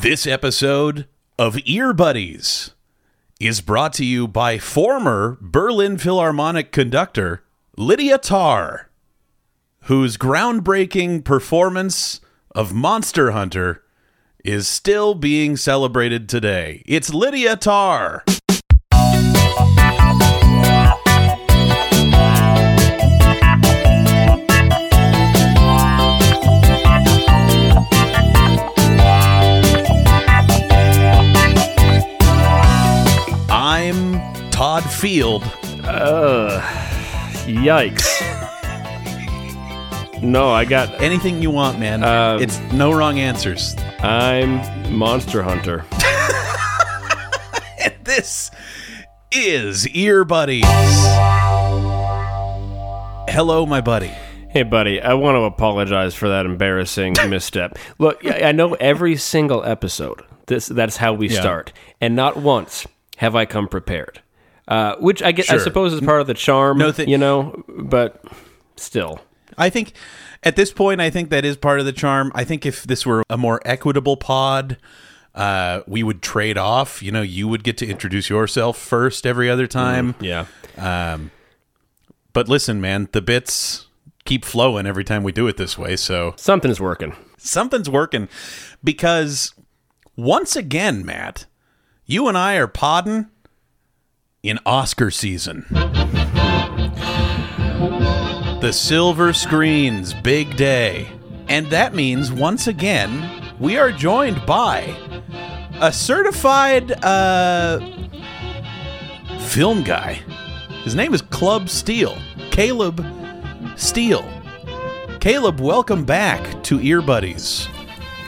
This episode of Ear Buddies is brought to you by former Berlin Philharmonic conductor Lydia Tár, whose groundbreaking performance of Monster Hunter is still being celebrated today. It's Lydia Tár. Field. Yikes. no, I got. Anything you want, man. Um, it's no wrong answers. I'm Monster Hunter. This is Ear Buddies. Hello, my buddy. Hey, buddy, I want to apologize for that embarrassing misstep. Look, I I know every single episode. This that's how we Yeah. start, and not once have I come prepared. Uh, which I get, I suppose, is part of the charm. No you know, but still, I think at this point, I think that is part of the charm. I think if this were a more equitable pod, uh, we would trade off. You know, you would get to introduce yourself first every other time. yeah. But listen, man, the bits keep flowing every time we do it this way. So Something's working. something's working because once again, Matt, you and I are podding in Oscar season. The silver screen's big day. And that means once again, we are joined by a certified uh, film guy. His name is Club Steele. Caleb Steele. Caleb, welcome back to Ear Buddies.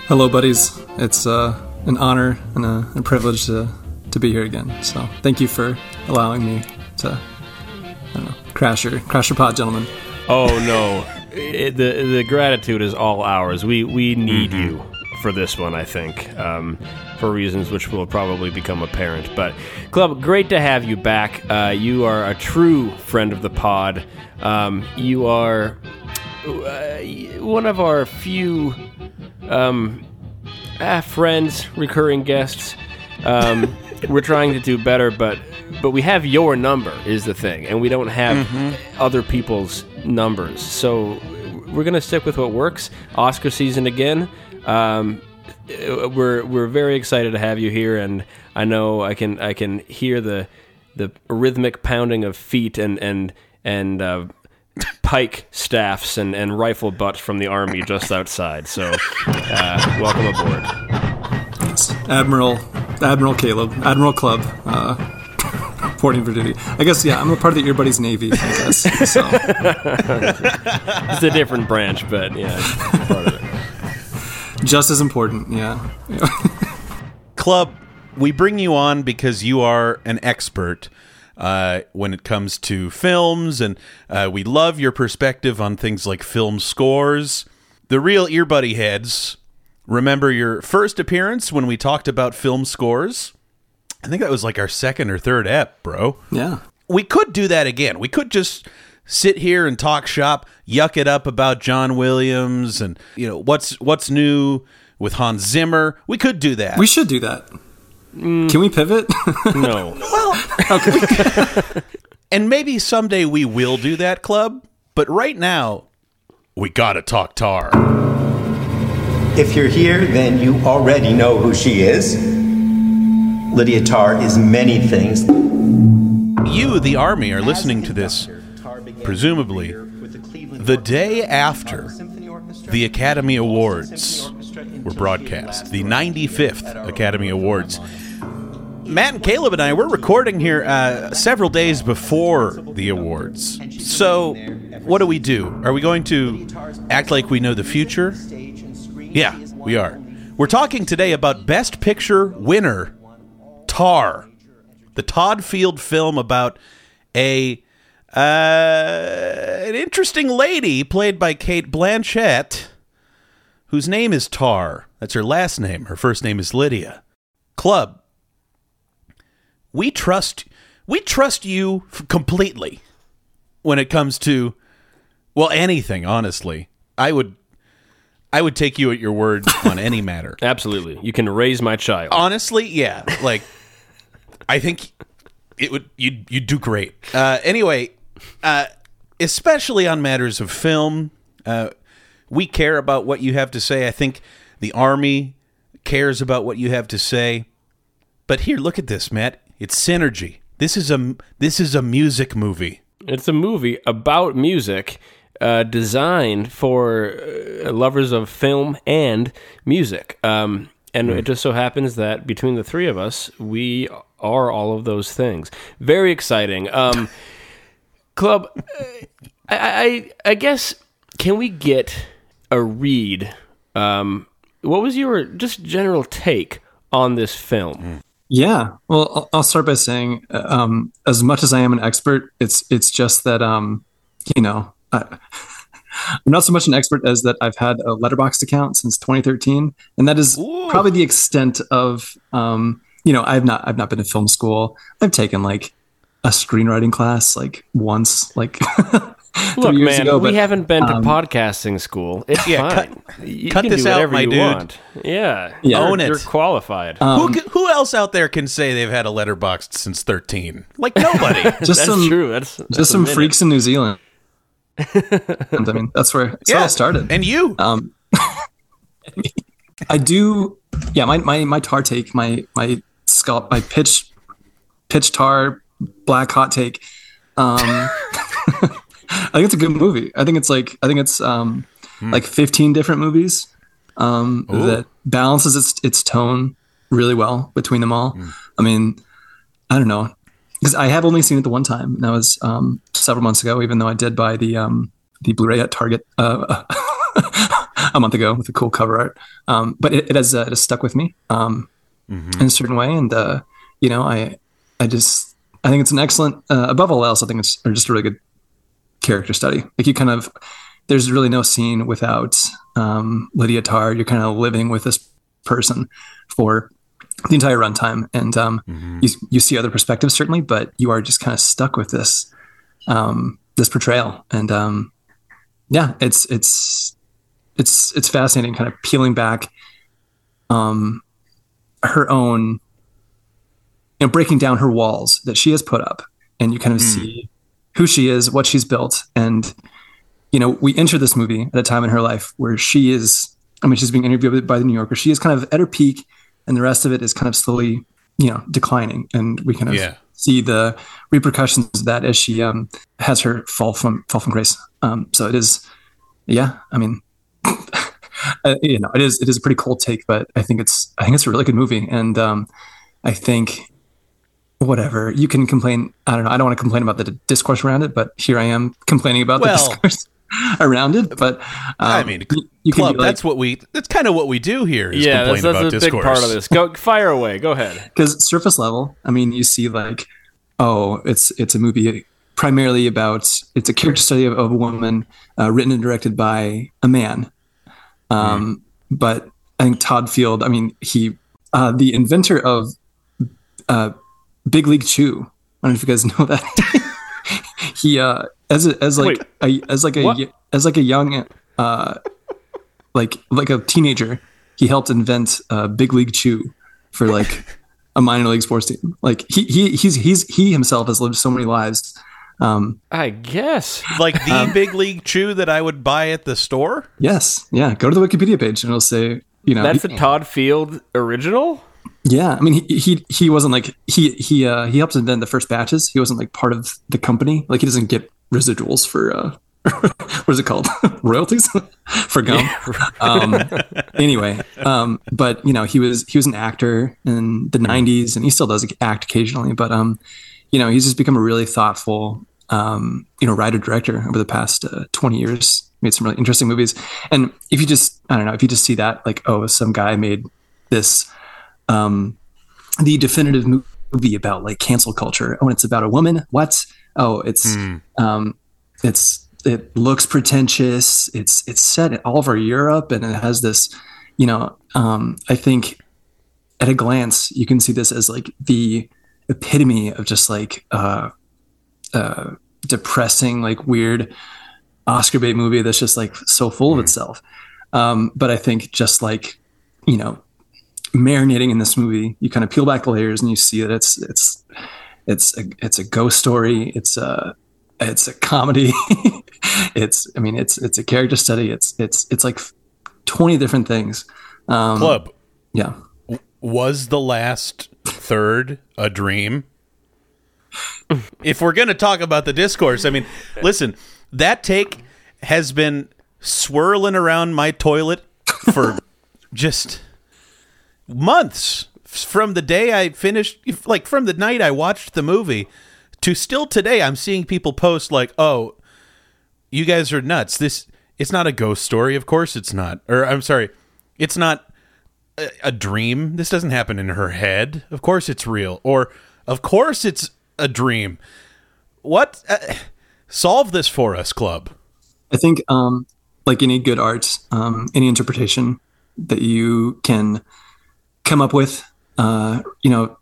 Hello, buddies. It's uh, an honor and a, a privilege to, to be here again. So, thank you for allowing me to, I don't know, crash your, crash your pod, gentlemen. Oh no, it, the the gratitude is all ours. We we need you for this one, I think, um, for reasons which will probably become apparent. But Club, great to have you back. Uh, you are a true friend of the pod. Um, you are uh, one of our few um, ah, friends, recurring guests. Um, we're trying to do better, but but we have your number is the thing, and we don't have other people's numbers. So we're gonna stick with what works. Oscar season again. Um, we're we're very excited to have you here, and I know I can I can hear the the rhythmic pounding of feet and and and. Uh, pike staffs and, and rifle butts from the army just outside. So, uh, welcome aboard. Admiral, Admiral Caleb, Admiral Club, uh, reporting for duty. I guess, yeah, I'm a part of the Ear Buddies Navy, I guess. So, It's a different branch, but yeah, part of it. just as important, yeah. Club, we bring you on because you are an expert uh, when it comes to films, and uh, we love your perspective on things like film scores. The real earbuddy heads remember your first appearance when we talked about film scores. I think that was like our second or third ep, bro. Yeah. We could do that again. We could just sit here and talk shop, yuck it up about John Williams and you know what's what's new with Hans Zimmer. We could do that. We should do that. Mm. Can we pivot? No. Well, okay. and maybe someday we will do that, club. But right now, we gotta talk Tár. If you're here, then you already know who she is. Lydia Tár is many things. You, the army, are listening to this, presumably, the day after the Academy Awards were broadcast. The 95th Academy Awards. Matt and Caleb and I, we're recording here uh, several days before the awards. So, what do we do? Are we going to act like we know the future? Yeah, we are. We're talking today about Best Picture winner Tár, the Todd Field film about a uh, an interesting lady played by Cate Blanchett, whose name is Tár. That's her last name. Her first name is Lydia. Club. We trust we trust you f- completely when it comes to well anything. Honestly, I would I would take you at your word on any matter. Absolutely. You can raise my child. Honestly, yeah. Like, I think it would you'd you'd do great. Uh, anyway, uh, especially on matters of film, uh, we care about what you have to say. I think the army cares about what you have to say. But here, look at this, Matt. It's synergy. This is a this is a music movie. It's a movie about music uh, designed for uh, lovers of film and music. Um, and it just so happens that between the three of us, we are all of those things. Very exciting. Um, Club, I, I, I guess, can we get a read? Um, what was your just general take on this film? Yeah. Well, I'll- start by saying, uh, um, as much as I am an expert, it's it's just that um, you know, I, I'm not so much an expert as that I've had a Letterboxd account since 2013, and that is probably the extent of um, you know, I've not I've not been to film school. I've taken like a screenwriting class like once, like Look, years man, ago. we but, haven't been to um, podcasting school. It's Yeah, fine. you cut can this do out, my you dude. want. Yeah, Yeah. You're- Own it. You're qualified. who who else out there can say they've had a Letterboxd since thirteen? Like nobody. just that's some true. That's, that's just some minute. freaks in New Zealand. And I mean, that's where it all started. And you. Um, I do, yeah. My my my tar take, my my scalp, my pitch, pitch tar, black hot take. Um, I think it's a good movie. I think it's like I think it's um like 15 different movies um that balances its its tone really well between them all. I mean, I don't know because I have only seen it the one time, and that was um several months ago. Even though I did buy the um the Blu-ray at Target uh, a month ago with a cool cover art. Um, but it, it has uh, it has stuck with me um, in a certain way, and uh, you know, I I just I think it's an excellent. Uh, above all else, I think it's just a really good character study. Like you kind of there's really no scene without um, Lydia Tár. You're kind of living with this person for the entire runtime, and um, you you see other perspectives certainly, but you are just kind of stuck with this um, this portrayal, and um, yeah, it's it's it's it's fascinating, kind of peeling back um, her own, you know, breaking down her walls that she has put up, and you kind of see who she is, what she's built, and you know, we enter this movie at a time in her life where she is. I mean, she's being interviewed by the New Yorker. She is kind of at her peak, and the rest of it is kind of slowly, you know, declining, and we kind of Yeah. see the repercussions of that as she um, has her fall from fall from grace. Um, so it is, yeah. I mean, uh, you know, it is it is a pretty cold take, but I think it's I think it's a really good movie, and um, I think whatever you can complain. I don't know. I don't want to complain about the discourse around it, but here I am complaining about Well- the discourse around it. But um, I mean, you, you club. like, that's what we. That's kind of what we do here. Is yeah, that's, complain that's about a discourse. big part of this. Go fire away. Go ahead. because surface level i mean you see like oh it's it's a movie primarily about it's a character study of, of a woman uh, written and directed by a man um, but i think todd field i mean he uh, the inventor of uh, big league chew i don't know if you guys know that he uh as a, as like a, as like a What? as like a young uh like like a teenager he helped invent uh, big league chew for like a minor league sports team. Like he he he's he's he himself has lived so many lives. Um, I guess. like the big league chew that I would buy at the store. yes, yeah. Go to the Wikipedia page and it'll say you know That's he- a Todd Field original. Yeah. I mean he he he wasn't like he he uh he helped invent the first batches. He wasn't like part of the company. Like he doesn't get residuals for uh what is it called royalties for gum um anyway um but you know he was he was an actor in the 90s and he still does act occasionally but um you know he's just become a really thoughtful um you know writer director over the past uh, 20 years made some really interesting movies and if you just i don't know if you just see that like oh some guy made this um the definitive movie about like cancel culture. Oh and it's about a woman? What? Oh it's um it's it looks pretentious. It's it's set all over europe and it has this you know um i think at a glance you can see this as like the epitome of just like uh uh depressing like weird oscar bait movie that's just like so full of itself. Um, but I think just like you know, marinating in this movie, you kind of peel back the layers and you see that it's it's it's a, it's a ghost story. It's a it's a comedy. it's I mean it's it's a character study. It's it's it's like twenty different things. Um, Club Yeah. was the last third a dream. if we're going to talk about the discourse, I mean, listen, that take has been swirling around my toilet for just months from the day I finished like from the night I watched the movie to still today I'm seeing people post like, "Oh, you guys are nuts. This it's not a ghost story, of course it's not." Or I'm sorry, it's not a, a dream. This doesn't happen in her head. Of course it's real. Or of course it's a dream. What uh, solve this for us, club? I think, um, like any good art, um, any interpretation that you can come up with, uh, you know,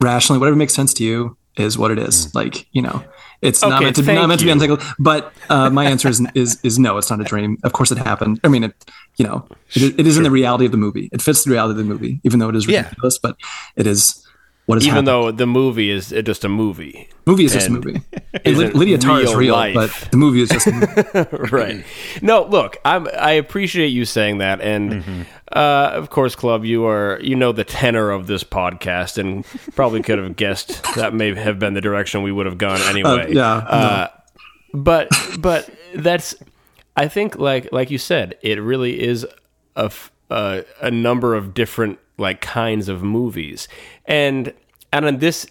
rationally, whatever makes sense to you is what it is. Like, you know, it's not meant to be not meant to be you. untangled. But uh, my answer is, is is no. It's not a dream. Of course, it happened. I mean, it, you know, it, it is in the reality of the movie. It fits the reality of the movie, even though it is Yeah. ridiculous. But it is what is Even happened. though the movie is just a movie. movie is just a movie. And Lydia Tár is real real, life. but the movie is just. A movie. right. No, look, I'm, I appreciate you saying that, and Mm-hmm. uh, of course, Club, you are you know the tenor of this podcast, and probably could have guessed that may have been the direction we would have gone anyway. Uh, yeah, Uh, but but that's I think like like you said, it really is a f- uh, a number of different like kinds of movies, and and this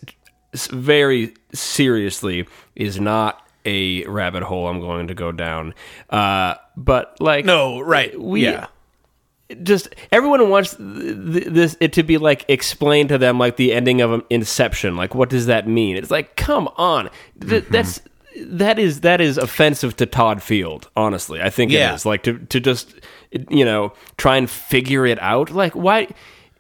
very seriously is not a rabbit hole I'm going to go down. Uh, but like No, right. we yeah. just everyone wants th- this it to be like explained to them like the ending of Inception. Like, what does that mean? It's like, come on, Th- that's that is that is offensive to Todd Field. Honestly, I think Yeah. it is. Like to to just you know try and figure it out. Like why.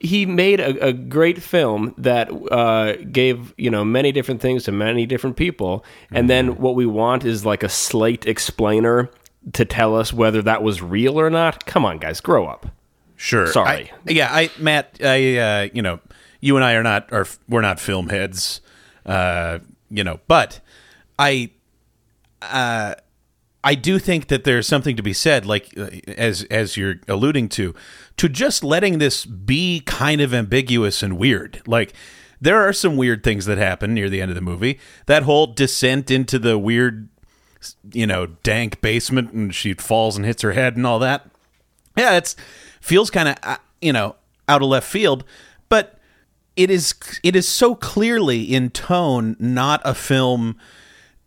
He made a, a great film that uh, gave you know many different things to many different people, and then what we want is like a slate explainer to tell us whether that was real or not. Come on, guys, grow up. Sure. Sorry. I- yeah, I Matt, I uh, you know, you and I are not are we're not film heads. Uh, you know, but I uh I do think that there's something to be said like uh, as as you're alluding to to just letting this be kind of ambiguous and weird. Like there are some weird things that happen near the end of the movie. That whole descent into the weird you know, dank basement and she falls and hits her head and all that yeah, it's feels kind of uh, you know out of left field, but it is it is so clearly in tone not a film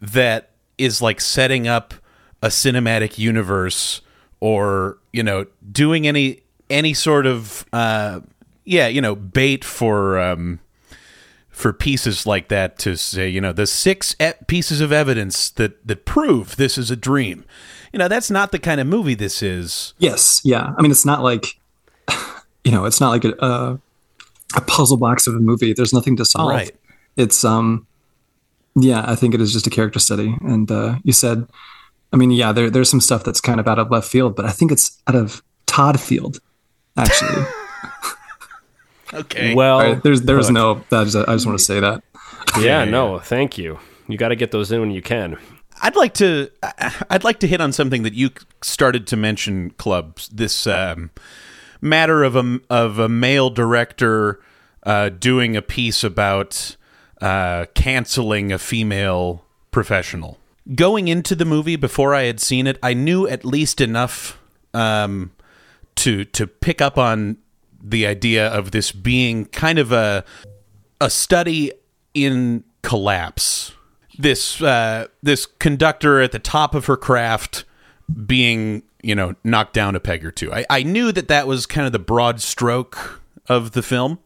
that is like setting up a cinematic universe or you know doing any any sort of uh yeah you know bait for um for pieces like that to say, you know, the six e- pieces of evidence that that prove this is a dream. You know, that's not the kind of movie this is. Yes, yeah. I mean, it's not like you know, it's not like a a, a puzzle box of a movie. There's nothing to solve. Right. It's um, yeah. I think it is just a character study. And uh, you said, I mean, yeah, there there's some stuff that's kind of out of left field, but I think it's out of Todd field, actually. Okay. Well, All right, there's there's put. no. I just, I just want to say that. Yeah, no, thank you. You got to get those in when you can. I'd like to I'd like to hit on something that you started to mention clubs this um, matter of a of a male director uh, doing a piece about uh, canceling a female professional. Going into the movie before I had seen it, I knew at least enough um, to to pick up on the idea of this being kind of a a study in collapse. This uh, this conductor at the top of her craft being you know knocked down a peg or two. I, I knew that that was kind of the broad stroke of the film.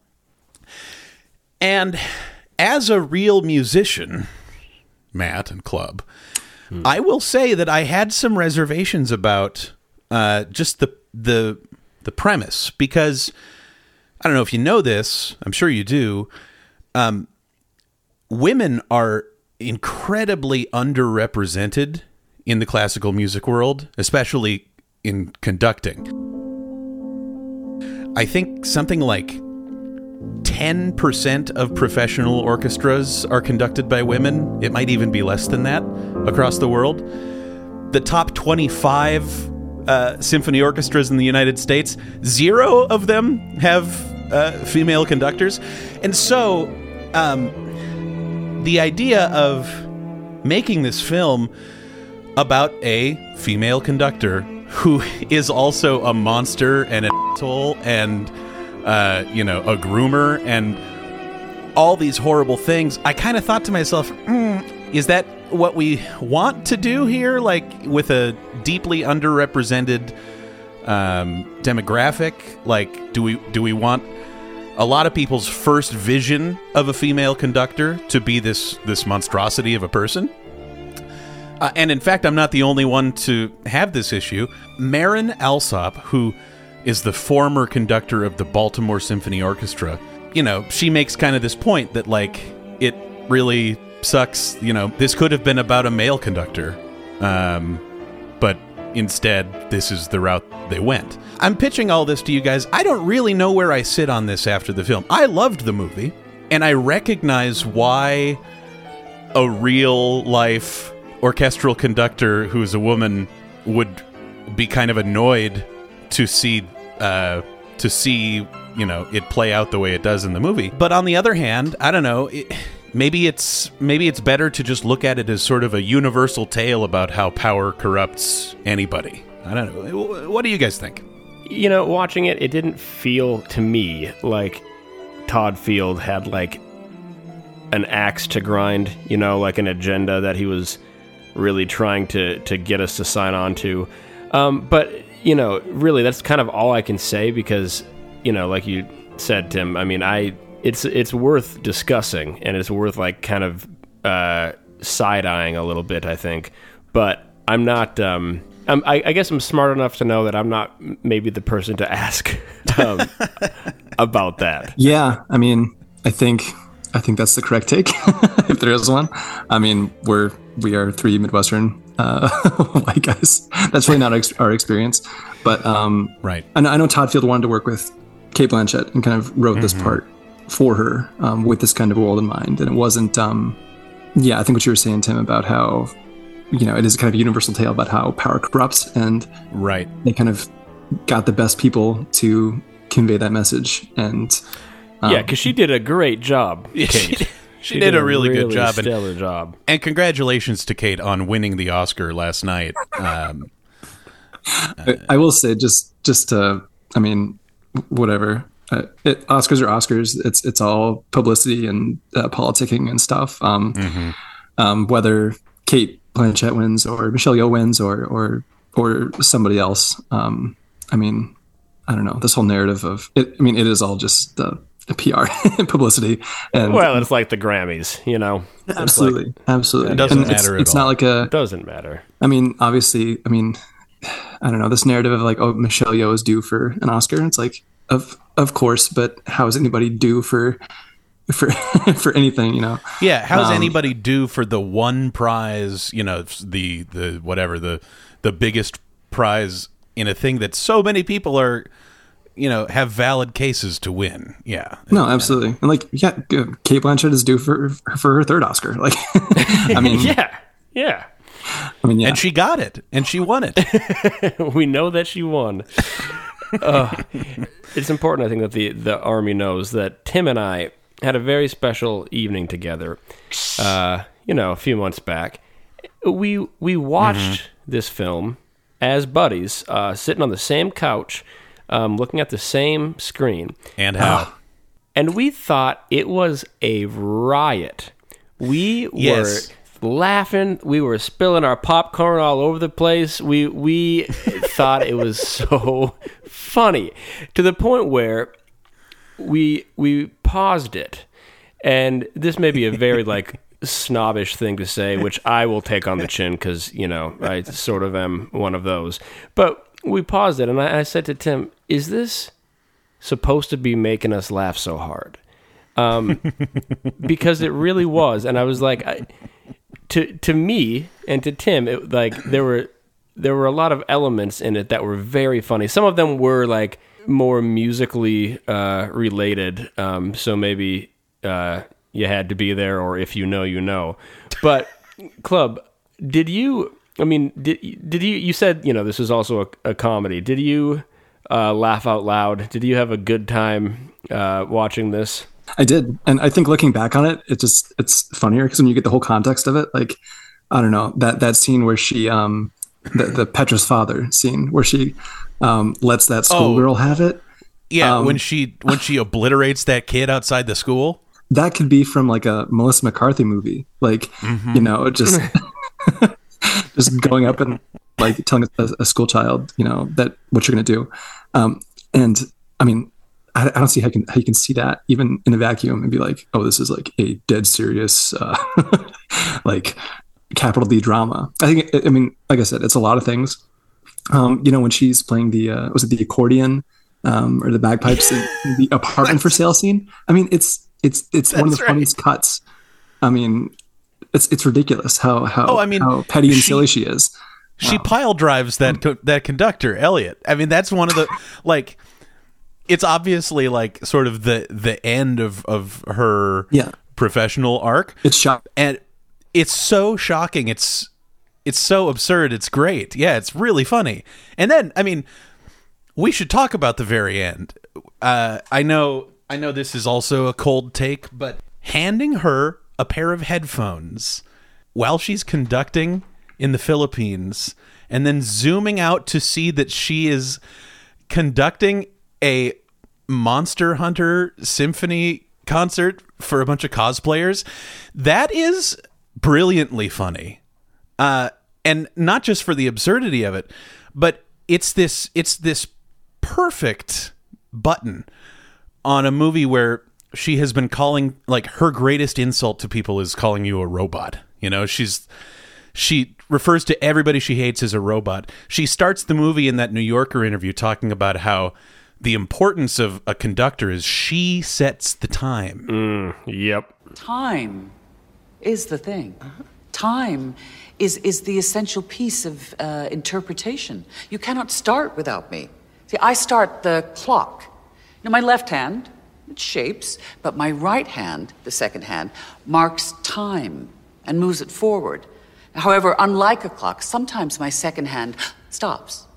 And as a real musician, Matt and Club, I will say that I had some reservations about uh, just the the the premise because I don't know if you know this. I'm sure you do. Um, women are incredibly underrepresented in the classical music world, especially in conducting. I think something like 10% of professional orchestras are conducted by women. It might even be less than that across the world. The top 25 uh, symphony orchestras in the United States, zero of them have uh, female conductors. And so, um, the idea of making this film about a female conductor who is also a monster and an asshole and uh, you know a groomer and all these horrible things i kind of thought to myself mm, is that what we want to do here like with a deeply underrepresented um, demographic like do we do we want a lot of people's first vision of a female conductor to be this this monstrosity of a person uh, and in fact, I'm not the only one to have this issue. Marin Alsop, who is the former conductor of the Baltimore Symphony Orchestra, you know, she makes kind of this point that, like, it really sucks. You know, this could have been about a male conductor, um, but instead, this is the route they went. I'm pitching all this to you guys. I don't really know where I sit on this after the film. I loved the movie, and I recognize why a real life orchestral conductor who's a woman would be kind of annoyed to see uh, to see you know it play out the way it does in the movie. But on the other hand, I don't know. It, maybe it's maybe it's better to just look at it as sort of a universal tale about how power corrupts anybody. I don't know. What do you guys think? You know, watching it, it didn't feel to me like Todd Field had like an axe to grind. You know, like an agenda that he was really trying to to get us to sign on to. Um, but you know, really, that's kind of all I can say because you know, like you said, Tim. I mean, I it's it's worth discussing and it's worth like kind of uh, side eyeing a little bit. I think, but I'm not. Um, I'm, I, I guess I'm smart enough to know that I'm not maybe the person to ask um, about that. Yeah, I mean, I think I think that's the correct take, if there is one. I mean, we're we are three Midwestern uh, white guys. That's really not ex- our experience, but um, right. I know, I know Todd Field wanted to work with Cate Blanchett and kind of wrote mm-hmm. this part for her um, with this kind of world in mind, and it wasn't. Um, yeah, I think what you were saying, Tim, about how you know it is kind of a universal tale about how power corrupts, and right. They kind of got the best people to convey that message, and um, yeah, because she did a great job, Cate. She, she did, did, a really, really good job. Stellar and, job. And congratulations to Cate on winning the Oscar last night. Um, I, I, will say, just just to, I mean, whatever. Uh, it, Oscars are Oscars. It's it's all publicity and uh, politicking and stuff. Um, mm-hmm. um, whether Cate Blanchett wins or Michelle Yeoh wins or or or somebody else. Um, I mean, I don't know. This whole narrative of it. I mean, it is all just the PR publicity. And well, it's like the Grammys, you know. Absolutely, like, absolutely. It doesn't matter. It's, it's not like a. It doesn't matter. I mean, obviously, I mean, I don't know this narrative of like, oh, Michelle Yeoh is due for an Oscar. It's like, of of course, but how is anybody due for? For for anything, you know. Yeah, how's um, anybody due for the one prize? You know, the the whatever the the biggest prize in a thing that so many people are you know have valid cases to win. Yeah. No, absolutely. And like, yeah, Cate Blanchett is due for for her third Oscar. Like, I mean, yeah, yeah. I mean, yeah. And she got it, and she won it. we know that she won. Uh, it's important, I think, that the the army knows that Tim and I had a very special evening together. Uh, you know, a few months back, we we watched mm-hmm. this film as buddies, uh, sitting on the same couch um, looking at the same screen. And how? and we thought it was a riot. We yes. were laughing. We were spilling our popcorn all over the place. We we thought it was so funny to the point where we we paused it. And this may be a very like snobbish thing to say, which I will take on the chin because you know I sort of am one of those. But we paused it, and I, I, said to Tim, "Is this supposed to be making us laugh so hard?" Um, because it really was, and I was like, I, to to me and to Tim, it, like there were there were a lot of elements in it that were very funny. Some of them were like more musically uh, related. Um, so maybe uh, you had to be there, or if you know, you know. But club, did you? I mean, did did you? You said you know this is also a, a comedy. Did you uh, laugh out loud? Did you have a good time uh, watching this? I did, and I think looking back on it, it just it's funnier because when you get the whole context of it, like I don't know that that scene where she um the, the Petra's father scene where she um lets that schoolgirl have it. Yeah, Um, when she when she obliterates that kid outside the school. That could be from like a Melissa McCarthy movie, like you know, just just going up and like telling a, a school child, you know, that what you're gonna do. Um, and I mean, I, I don't see how you can how you can see that even in a vacuum and be like, oh, this is like a dead serious, uh, like capital D drama. I think, I mean, like I said, it's a lot of things. Um, you know, when she's playing the uh, was it the accordion um, or the bagpipes in the apartment for sale scene? I mean, it's it's it's one of the right. funniest cuts. I mean, it's it's ridiculous how how Oh, I mean, how petty and she- silly she is. She pile drives that co- that conductor Elliot. I mean, that's one of the like. It's obviously like sort of the the end of of her Yeah. professional arc, It's shock. and it's so shocking. It's it's so absurd. It's great. Yeah, it's really funny. And then, I mean, we should talk about the very end. Uh, I know, I know, this is also a cold take, but handing her a pair of headphones while she's conducting in the Philippines, and then zooming out to see that she is conducting a Monster Hunter symphony concert for a bunch of cosplayers. That is brilliantly funny. Uh, and not just for the absurdity of it, but it's this it's this perfect button on a movie where she has been calling like her greatest insult to people is calling you a robot. You know, she's she refers to everybody she hates as a robot. She starts the movie in that New Yorker interview talking about how the importance of a conductor is she sets the time. Yep. Time is the thing. Time is, is the essential piece of uh, interpretation. You cannot start without me. See, I start the clock. Now, my left hand, it shapes, but my right hand, the second hand, marks time and moves it forward. However, unlike a clock, sometimes my second hand stops,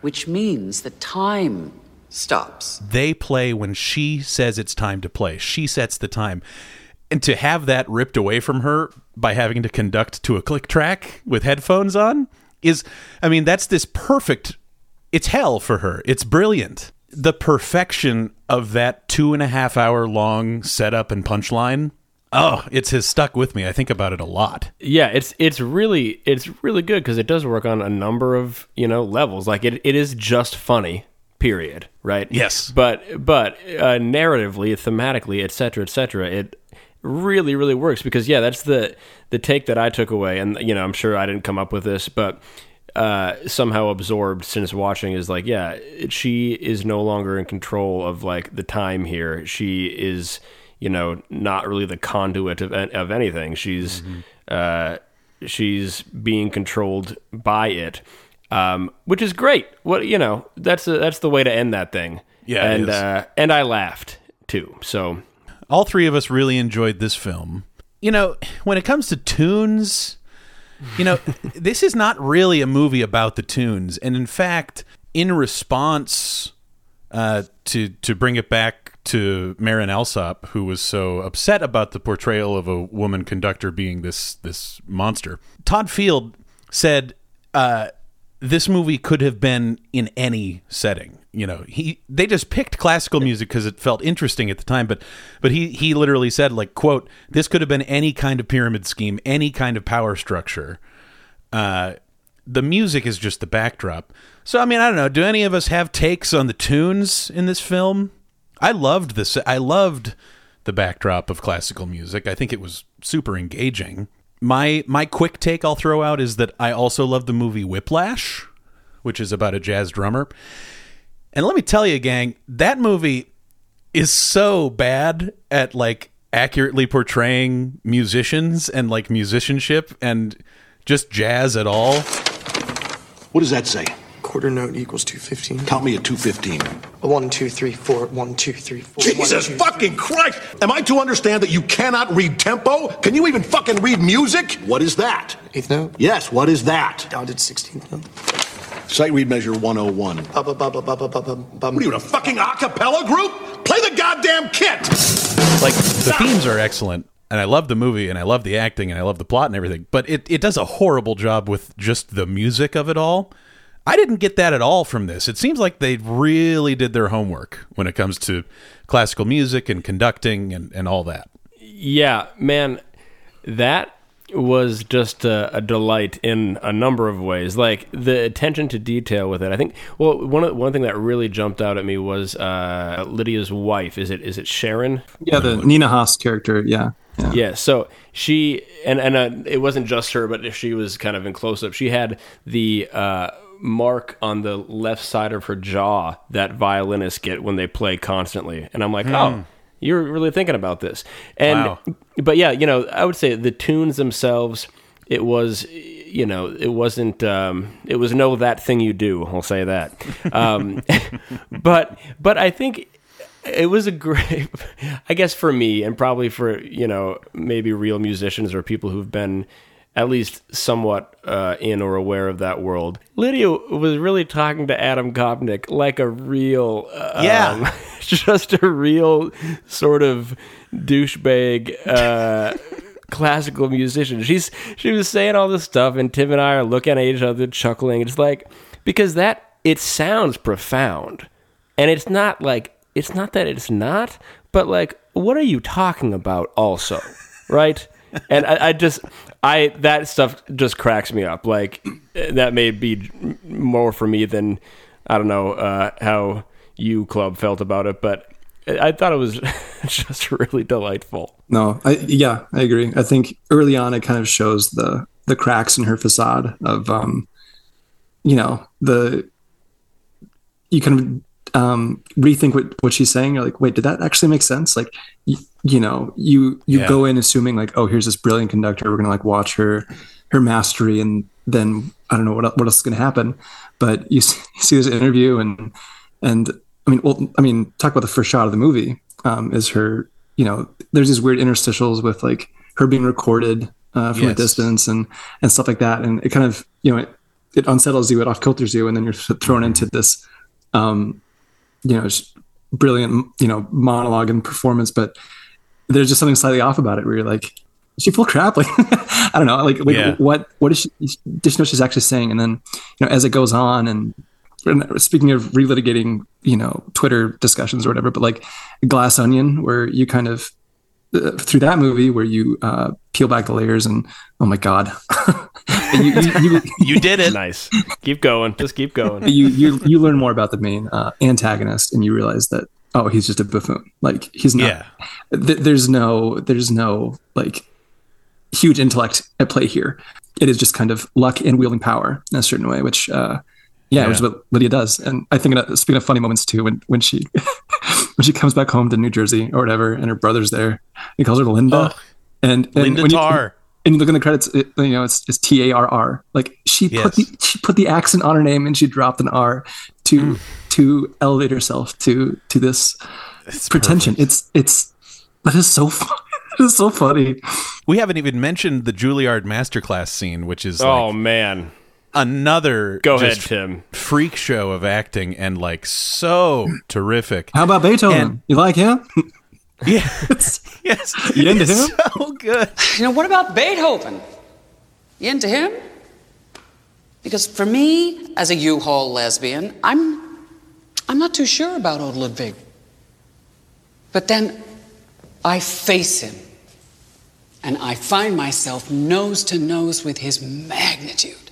which means that time stops. they play when she says it's time to play. She sets the time. And to have that ripped away from her by having to conduct to a click track with headphones on is, I mean, that's this perfect, it's hell for her. It's brilliant. The perfection of that two and a half hour long setup and punchline. Oh, it's has stuck with me. I think about it a lot. Yeah, it's it's really it's really good because it does work on a number of you know levels. Like it, it is just funny. Period. Right. Yes. But but uh, narratively, thematically, etc. etc. it really really works because yeah, that's the the take that I took away, and you know I'm sure I didn't come up with this, but uh, somehow absorbed since watching is like yeah, she is no longer in control of like the time here. She is you know not really the conduit of of anything. She's uh, she's being controlled by it, um, which is great. What you know, that's a, that's the way to end that thing. Yeah, and is. uh, and I laughed too. So all three of us really enjoyed this film. You know, when it comes to tunes, you know, this is not really a movie about the tunes. And in fact, in response uh, to to bring it back to Marin Alsop, who was so upset about the portrayal of a woman conductor being this this monster, Todd Field said uh, this movie could have been in any setting. You know, he they just picked classical music because it felt interesting at the time. But but he he literally said like quote this could have been any kind of pyramid scheme, any kind of power structure. Uh, the music is just the backdrop. So I mean, I don't know. Do any of us have takes on the tunes in this film? I loved this. I loved the backdrop of classical music. I think it was super engaging. My my quick take I'll throw out is that I also love the movie Whiplash, which is about a jazz drummer. And let me tell you, gang, that movie is so bad at like accurately portraying musicians and like musicianship and just jazz at all. What does that say? quarter note equals 215. Count me at 215. A one, two, three, four, one, two, three, four. one, Jesus two, fucking Christ! Am I to understand that you cannot read tempo? Can you even fucking read music? What is that? Eighth note? Yes, what is that? Dotted 16th note. Sight read measure 101. What are you, a fucking a cappella group? Play the goddamn kit! Like, the themes are excellent, and I love the movie, and I love the acting, and I love the plot and everything, but it, it does a horrible job with just the music of it all. I didn't get that at all from this. It seems like they really did their homework when it comes to classical music and conducting and, and all that. Yeah, man, that was just a, a delight in a number of ways. Like the attention to detail with it. I think. Well, one one thing that really jumped out at me was uh, Lydia's wife. Is it is it Sharon? Yeah, the Nina Hoss character. Yeah. Yeah. Yeah. So she and and uh, it wasn't just her, but if she was kind of in close up. She had the. Uh, mark on the left side of her jaw that violinists get when they play constantly and i'm like oh you're really thinking about this and Wow. but yeah you know i would say the tunes themselves it was you know it wasn't um it was no that thing you do i'll say that um but but i think it was a great i guess for me and probably for you know maybe real musicians or people who've been at least somewhat uh, in or aware of that world lydia was really talking to Adam Gopnik like a real uh, Yeah. um, just a real sort of douchebag uh, classical musician. She's she was saying all this stuff, and Tim and I are looking at each other, chuckling. It's like because that it sounds profound, and it's not like it's not that it's not, but like what are you talking about? Also, right? And I, I just I that stuff just cracks me up. Like that may be more for me than I don't know uh, how you club felt about it, but I thought it was just really delightful. No, I yeah, I agree. I think early on it kind of shows the the cracks in her facade of um you know, the you kind of um rethink what what she's saying. You're like, wait, did that actually make sense? Like you, know, you you Yeah. go in assuming like, oh, here's this brilliant conductor. We're gonna like watch her her mastery, and then I don't know what what else is gonna happen. But you see, you see this interview, and and I mean, well, I mean, talk about the first shot of the movie um, is her. You know, there's these weird interstitials with like her being recorded uh, from a distance and and stuff like that, and it kind of you know it, it unsettles you, it off kilters you, and then you're thrown into this, um, you know, brilliant you know monologue and performance, but there's just something slightly off about it where you're like, is she full crap? Like, I don't know, like, like Yeah. what what is she? Does she know she's actually saying? And then you know, as it goes on, and, and speaking of relitigating, you know, Twitter discussions or whatever, but like Glass Onion, where you kind of uh, through that movie where you uh, peel back the layers and oh my god, you, you, you, you did it Nice. keep going. Just keep going. you you you learn more about the main uh, antagonist, and you realize that oh, he's just a buffoon. Like he's not. Yeah. Th- there's no there's no like huge intellect at play here. It is just kind of luck and wielding power in a certain way, which uh, yeah, which is what Lydia does. And I think uh, speaking of funny moments too, when when she when she comes back home to New Jersey or whatever, and her brother's there, he calls her Linda. and, and Linda Tarr. And you look in the credits, it, you know, it's, it's T A R R. Like she put Yes. the she put the accent on her name and she dropped an R to Mm. to elevate herself to to this pretension. It's it's that is so fun. It is so funny. we haven't even mentioned the juilliard masterclass scene which is Oh like man. another Go ahead, just Tim. freak show of acting and like so terrific How about Beethoven? And- you like him? yes yes You into It's him? so good You know, what about Beethoven? You into him? Because for me, as a U-Haul lesbian, I'm I'm not too sure about old Ludwig. But then I face him. And I find myself nose to nose with his magnitude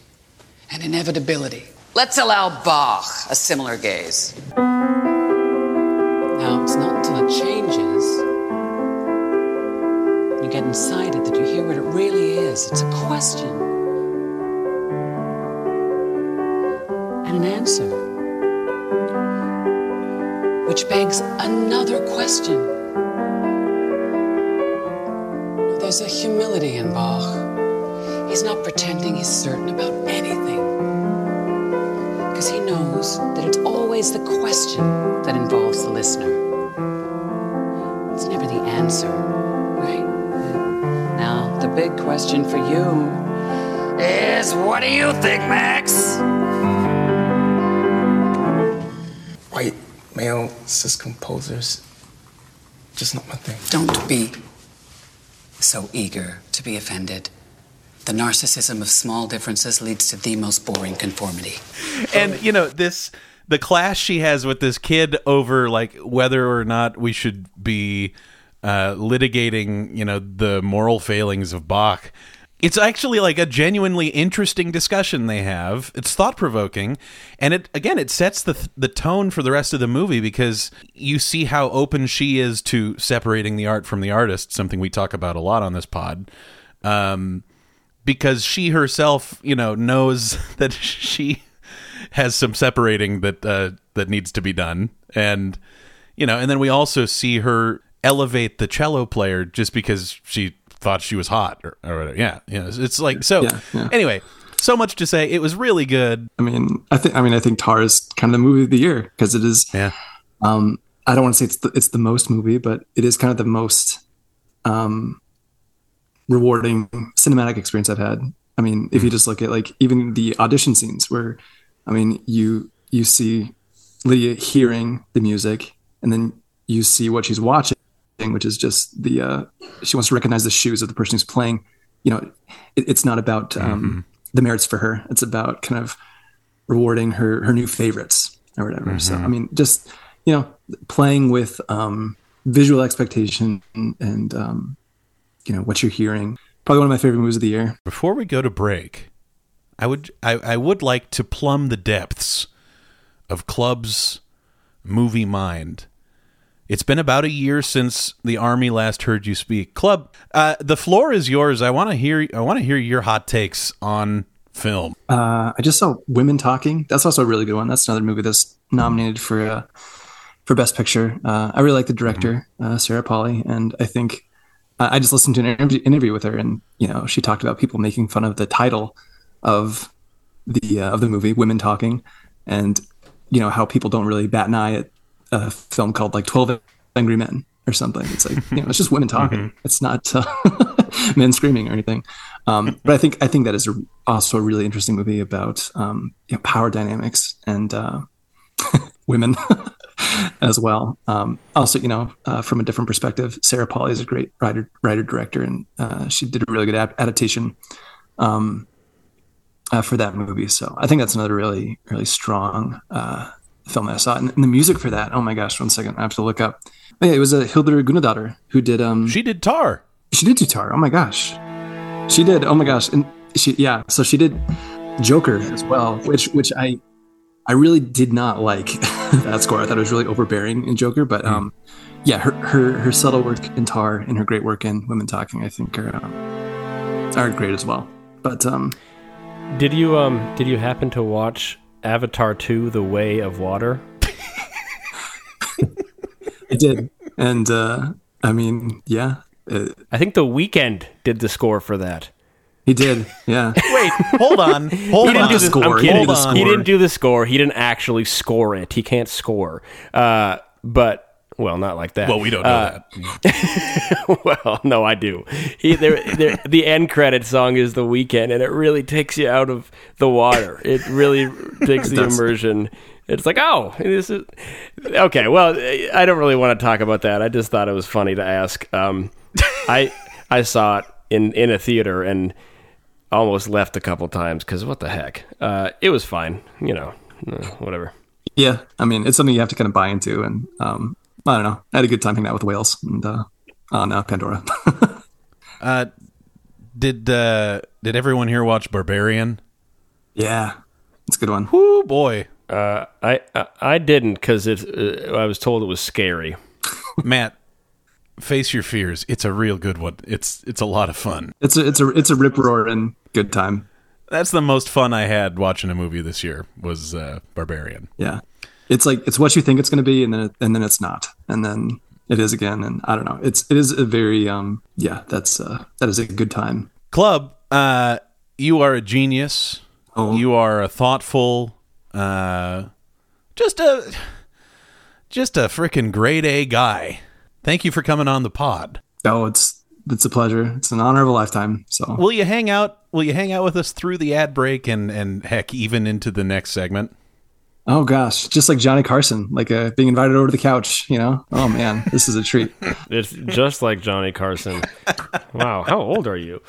and inevitability. Let's allow Bach a similar gaze. You get inside it that you hear what it really is. It's a question and an answer, which begs another question. There's a humility in Bach. He's not pretending he's certain about anything. Because he knows that it's always the question that involves the listener. It's never the answer, the big question for you is what do you think, Max? White male cis composers. Just not my thing. Don't be so eager to be offended. The narcissism of small differences leads to the most boring conformity. and you know this the clash she has with this kid over like whether or not we should be uh, litigating you know the moral failings of Bach. It's actually like a genuinely interesting discussion they have. It's thought provoking, and it again it sets the the tone for the rest of the movie because you see how open she is to separating the art from the artist, something we talk about a lot on this pod. Um, because she herself, you know, knows that she has some separating that uh, that needs to be done, and you know, and then we also see her elevate the cello player just because she thought she was hot or, or whatever. Yeah, yeah, it's- it's like so. Yeah, yeah. Anyway, so much to say. It was really good. I mean, I think I mean I think Tár is kind of the movie of the year because it is. Yeah, Um, I don't want to say it's the, it's the most movie, but it is kind of the most um, rewarding cinematic experience I've had. I mean, if you just look at like even the audition scenes where, I mean, you you see Lydia hearing the music and then you see what she's watching, which is just the uh, she wants to recognize the shoes of the person who's playing. You know, it, it's not about um, the merits for her. It's about kind of rewarding her her new favorites or whatever. So I mean, just you know, playing with um, visual expectation and um, you know what you're hearing. Probably one of my favorite movies of the year. Before we go to break, I would I, I would like to plumb the depths of Club's movie mind. It's been about a year since the army last heard you speak. Club, uh, the floor is yours. I want to hear I want to hear your hot takes on film. Uh, I just saw Women Talking. That's also a really good one. That's another movie that's nominated for uh, for Best Picture. Uh, I really like the director, uh, Sarah Polley, and I think I I just listened to an interview, interview with her, and you know she talked about people making fun of the title of the uh, of the movie, Women Talking, and you know how people don't really bat an eye at a film called like Twelve Angry Men or something. It's like you know it's just women talking. It's not uh, men screaming or anything. Um, but I think I think that is a, also a really interesting movie about um, you know, power dynamics and uh, women as well. Um, also, you know, uh, from a different perspective, Sarah Polley is a great writer, writer director, and uh, she did a really good ad- adaptation um, uh, for that movie. So I think that's another really really strong uh, film that I saw. And, and the music for that, oh my gosh, one second, I have to look up. Oh, yeah, it was a Hildur Guðnadóttir who did. Um, She did Tár. she did do Tár. Oh my gosh, she did. Oh my gosh, and she yeah. So she did Joker as well, which which I I really did not like that score. I thought it was really overbearing in Joker, but um, yeah, her her her subtle work in Tár and her great work in Women Talking, I think are um, are great as well. But um, Did you um did you happen to watch Avatar 2 The Way of Water? I did, and uh, I mean, yeah, uh, I think The Weeknd did the score for that. he did, yeah. Wait, hold on, hold He didn't on. do the score. I'm He kidding. didn't do the He score. didn't do the score. He didn't actually score it. He can't score. Uh, but well, not like that. Well, we don't know Uh, that. well, no, I do. He, there, there, the end credit song is the Weeknd, and it really takes you out of the water. It really takes the does. immersion. It's like, oh, this is okay. Well, I don't really want to talk about that. I just thought it was funny to ask. Um, I I saw it in in a theater and almost left a couple times because what the heck? Uh, it was fine, you know, whatever. Yeah, I mean, it's something you have to kind of buy into, and um, I don't know. I had a good time hanging out with whales and uh, on uh, Pandora. Uh, did uh, did everyone here watch Barbarian? yeah, it's a good one. Oh boy, Uh, I, I I didn't because it. Uh, I was told it was scary. Mat, face your fears. It's a real good one. It's it's a lot of fun. It's a it's a it's a rip roaring good time. That's the most fun I had watching a movie this year was uh, Barbarian. Yeah, it's like it's what you think it's going to be, and then it, and then it's not, and then it is again, and I don't know. It's it is a very um yeah that's uh that is a good time. Club, uh, you are a genius. Oh. You are a thoughtful Uh, just a just a freaking grade A guy. Thank you for coming on the pod. Oh, it's it's a pleasure. It's an honor of a lifetime. So Will you hang out? Will you hang out with us through the ad break and and heck even into the next segment? Oh gosh, just like Johnny Carson, like uh, being invited over to the couch. You know, oh man, this is a treat. It's just like Johnny Carson. Wow, how old are you?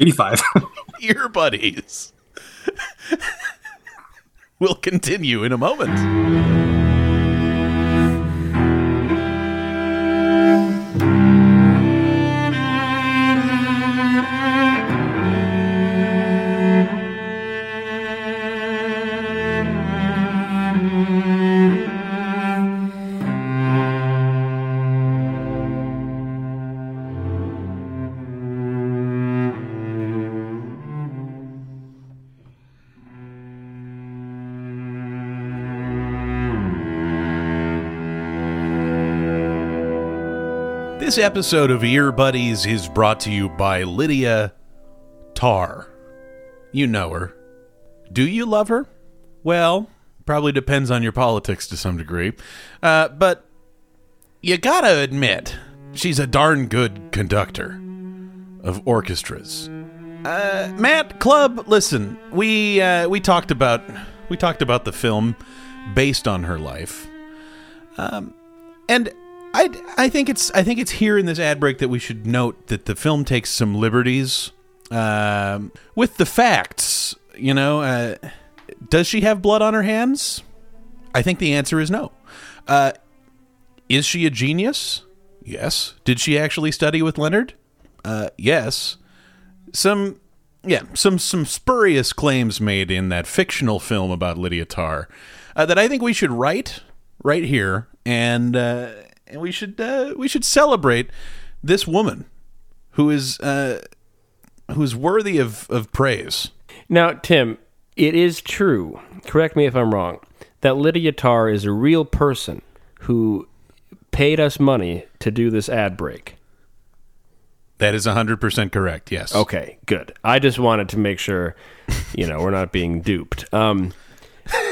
Eighty-five. Ear buddies. we'll continue in a moment. This episode of Ear Buddies is brought to you by Lydia Tár. You know her. Do you love her? Well, probably depends on your politics to some degree. Uh, but you gotta admit, she's a darn good conductor of orchestras. Uh, Mat Club, listen, we uh, we talked about we talked about the film based on her life, um, and I I think it's I think it's here in this ad break that we should note that the film takes some liberties um, with the facts. You know, uh, does she have blood on her hands? I think the answer is no. Uh, is she a genius? Yes. Did she actually study with Leonard? Uh, yes. Some, yeah, some some spurious claims made in that fictional film about Lydia Tár uh, that I think we should write right here, and uh, and we should uh, we should celebrate this woman who is uh, who is worthy of of praise. Now, Tim, it is true. Correct me if I'm wrong. That Lydia Tár is a real person who paid us money to do this ad break. That is 100% correct. Yes. Okay, good. I just wanted to make sure, you know, we're not being duped. Um,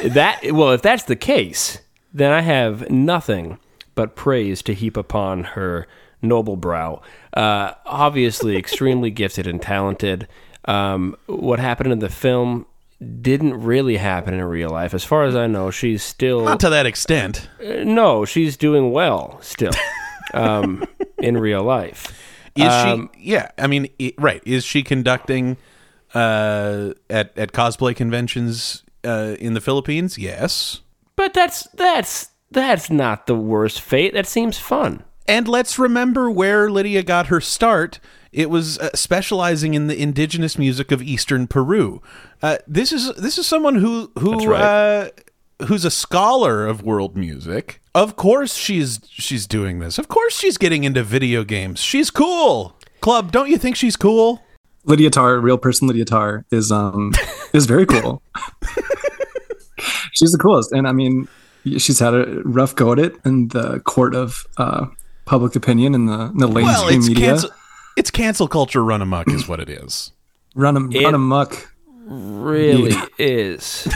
that well, if that's the case, then I have nothing but praise to heap upon her noble brow. Uh, obviously, extremely gifted and talented. Um, what happened in the film didn't really happen in real life, as far as I know. She's still Not to that extent. no, she's doing well still um, in real life. Is Um, she? Yeah. I mean, right. Is she conducting uh, at at cosplay conventions uh, in the Philippines? Yes. But that's that's that's not the worst fate. That seems fun. And let's remember where Lydia got her start. It was uh, specializing in the indigenous music of Eastern Peru. Uh, this is this is someone who who right. uh, who's a scholar of world music. Of course, she's she's doing this. Of course, she's getting into video games. She's cool. Club, don't you think she's cool? Lydia Tár, real person Lydia Tár, is um is very cool. she's the coolest, and I mean, she's had a rough go at it in the court of uh, public opinion in the, in the Well, mainstream it's media. cancel it's cancel culture run amok is what it is. run a It- run amok. Really is.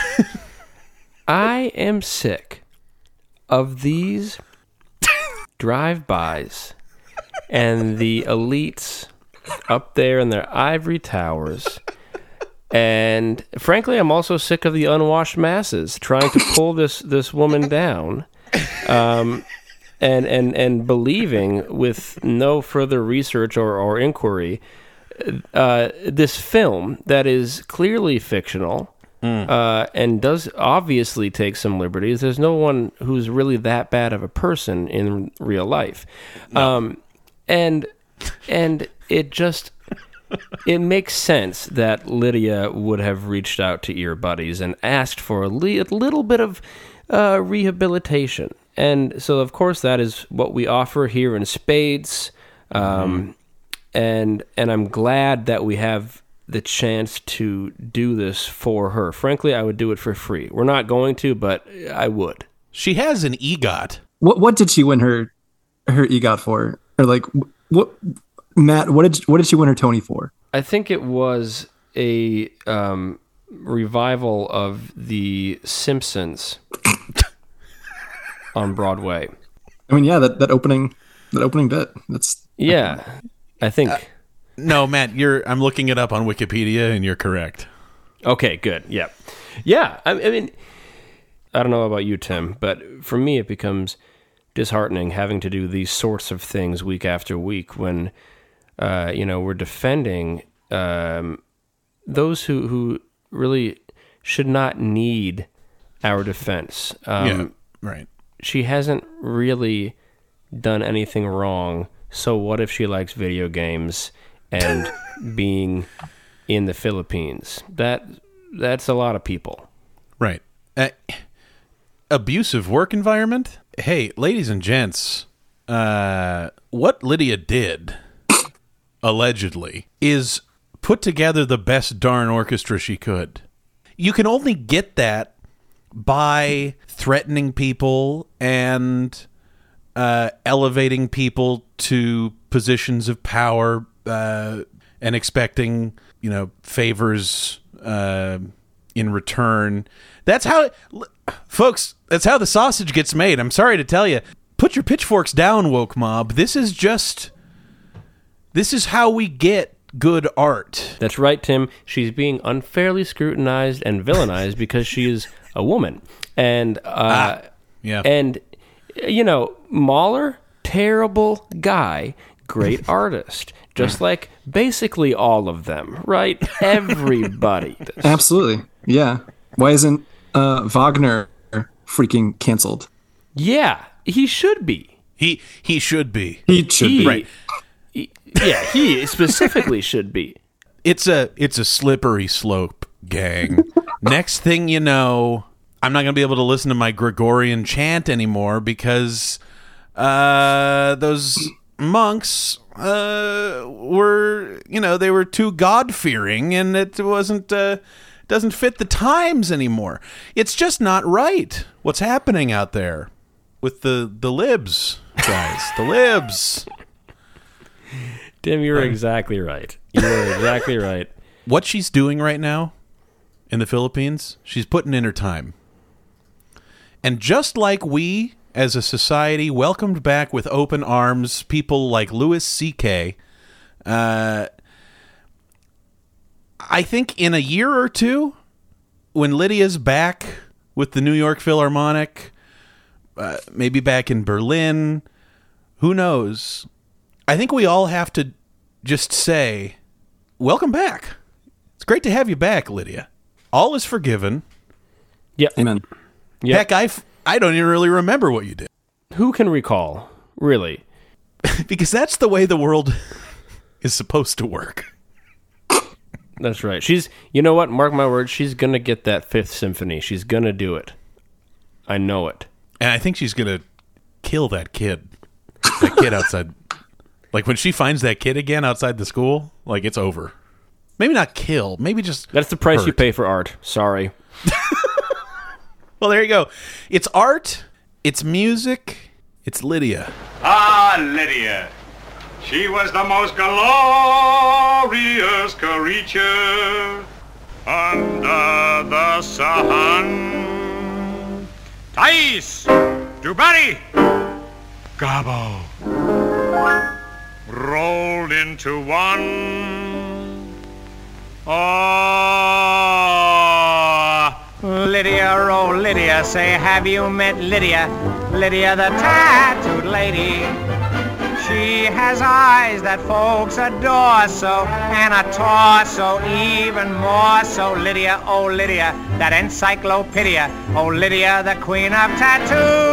I am sick of these drive-bys and the elites up there in their ivory towers. And frankly, I'm also sick of the unwashed masses trying to pull this this woman down. Um, and, and, and believing with no further research or, or inquiry uh, this film that is clearly fictional uh, and does obviously take some liberties. There's no one who's really that bad of a person in real life, um, and and it just it makes sense that Lydia would have reached out to ear buddies and asked for a, li- a little bit of uh, rehabilitation. And so, of course, that is what we offer here in Spades. Um, and and I'm glad that we have the chance to do this for her. Frankly, I would do it for free. We're not going to, but I would. She has an EGOT. What what did she win her her EGOT for? Or like what Mat? What did what did she win her Tony for? I think it was a um, revival of The Simpsons on Broadway. I mean, yeah, that, that opening that opening bit. That's Yeah, I think. No, Mat, you're. I'm looking it up on Wikipedia, and you're correct. Okay, good. Yeah. Yeah. I, I mean, I don't know about you, Tim, but for me, it becomes disheartening having to do these sorts of things week after week when, uh, you know, we're defending um, those who, who really should not need our defense. Um, yeah, right. She hasn't really done anything wrong. So what if she likes video games and being in the Philippines? That that's a lot of people. Right. Uh, abusive work environment. Hey, ladies and gents, uh, what Lydia did, allegedly, is put together the best darn orchestra she could. You can only get that by threatening people and uh, elevating people to positions of power uh, and expecting, you know, favors uh, in return. That's how, folks. That's how the sausage gets made. I'm sorry to tell you. Put your pitchforks down, woke mob. This is just. This is how we get good art. That's right, Tim. She's being unfairly scrutinized and villainized because she is a woman. And uh, Yeah. and you know, Mahler, terrible guy, great artist. Just like basically all of them, right? Everybody. absolutely yeah. Why isn't uh, Wagner freaking canceled? yeah, he should be. he he should be. He should He, be. Right. He- yeah, he specifically should be. It's a it's a slippery slope, gang. Next thing you know, I'm not going to be able to listen to my Gregorian chant anymore because uh, those monks uh, were, you know, they were too God fearing, and it wasn't uh, doesn't fit the times anymore. It's just not right. What's happening out there with the the libs, guys? the libs. Tim, you're exactly right. You're exactly right. what she's doing right now in the Philippines, she's putting in her time. And just like we as a society welcomed back with open arms people like Louis C.K., uh, I think in a year or two, when Lydia's back with the New York Philharmonic, uh, maybe back in Berlin, who knows? I think we all have to just say, welcome back. It's great to have you back, Lydia. All is forgiven. Yeah. Amen. Yep. Heck, I, f- I don't even really remember what you did Who can recall? Really? because that's the way the world is supposed to work. That's right. She's, you know what? Mark my words. She's gonna get that fifth symphony. She's gonna do it. I know it. And I think she's going to kill that kid. That kid outside. Like when she finds that kid again outside the school, like it's over. Maybe not kill, maybe just That's the price you pay for art. Sorry. Well, there you go. It's art, it's music, it's Lydia. Ah, Lydia. She was the most glorious creature under the sun. Thais, Dubari, Garbo, rolled into one. Oh, Lydia, oh Lydia, say have you met Lydia? Lydia the tattooed lady. She has eyes that folks adore so, and a torso even more so. Lydia, oh Lydia, that encyclopedia. Oh Lydia, the queen of tattoo.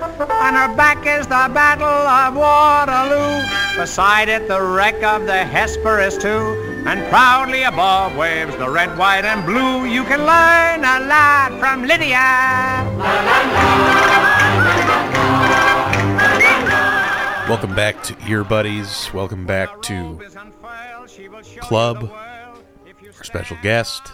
On her back is the battle of Waterloo. Beside it, the wreck of the Hesperus too. And proudly above waves the red, white, and blue. You can learn a lot from Lydia. Welcome back to Ear Buddies. Welcome back to Club, our special guest.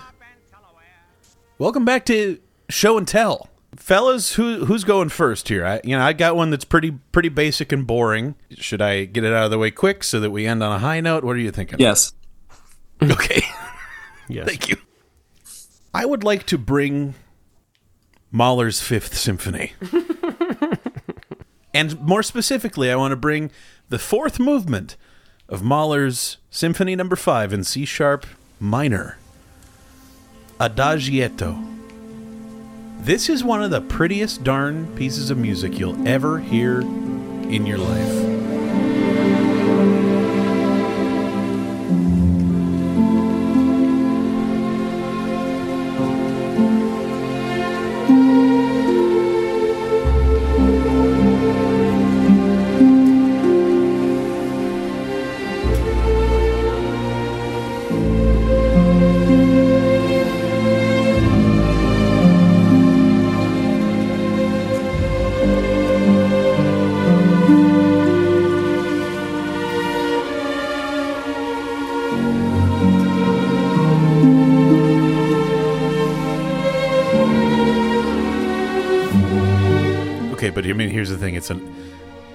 Welcome back to Show and Tell. Fellas, who who's going first here? I you know, I got one that's pretty pretty basic and boring. Should I get it out of the way quick so that we end on a high note? What are you thinking? Yes. Okay. Yes. Thank you. I would like to bring Mahler's Fifth Symphony. and more specifically, I want to bring the fourth movement of Mahler's Symphony Number 5 in C sharp minor. Adagietto. This is one of the prettiest darn pieces of music you'll ever hear in your life.